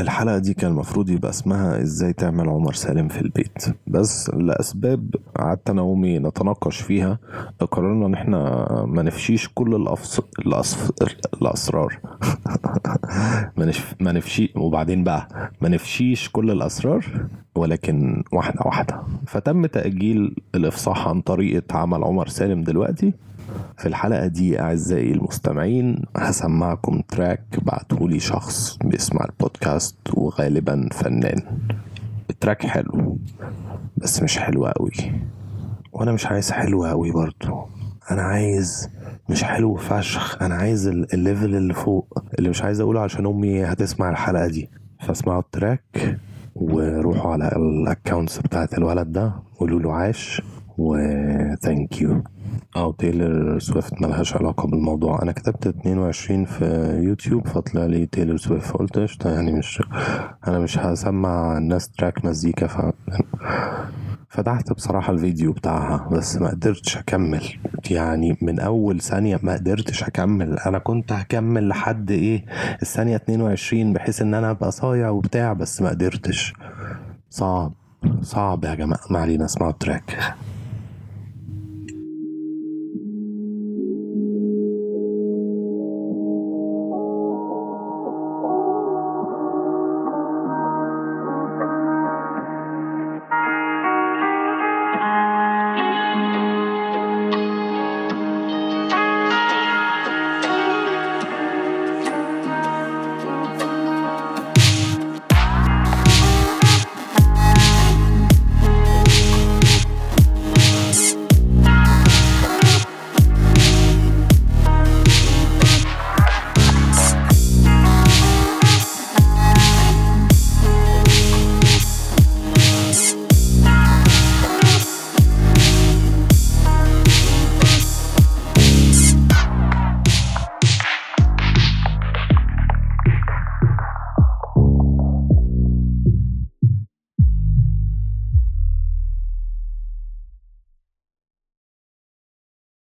الحلقة دي كان المفروض يبقى اسمها إزاي تعمل عمر سالم في البيت. بس لأسباب قعدت أنا وأمي نتناقش فيها قررنا إن إحنا ما نفشيش كل الأفص... الأصف... الأسرار. ما, نف... ما نفشي وبعدين بقى ما نفشيش كل الأسرار ولكن واحدة واحدة. فتم تأجيل الإفصاح عن طريقة عمل عمر سالم دلوقتي. في الحلقة دي أعزائي المستمعين هسمعكم تراك بعتهولي شخص بيسمع البودكاست وغالبا فنان. ال track حلو بس مش حلو قوي وأنا مش عايز حلو قوي برضو. أنا عايز مش حلو فشخ. أنا عايز ال- ال level اللي فوق اللي مش عايز أقوله عشان أمي هتسمع الحلقة دي. فاسمعوا ال track وروحوا على ال accounts بتاعت الولد ده قولوا له عاش و thank you أو تايلر سويفت ملهاش علاقة بالموضوع. أنا كتبت 22 في يوتيوب فطلع لي تايلر سويفت قلت قشطة يعني مش أنا مش هسمع الناس تراك مزيكا ف فتحت بصراحة الفيديو بتاعها بس ما قدرتش أكمل. يعني من أول ثانية ما قدرتش أكمل. أنا كنت هكمل لحد إيه؟ الثانية 22 بحيث إن أنا أبقى صايع وبتاع بس ما قدرتش. صعب صعب يا جماعة ما علينا اسمعوا التراك.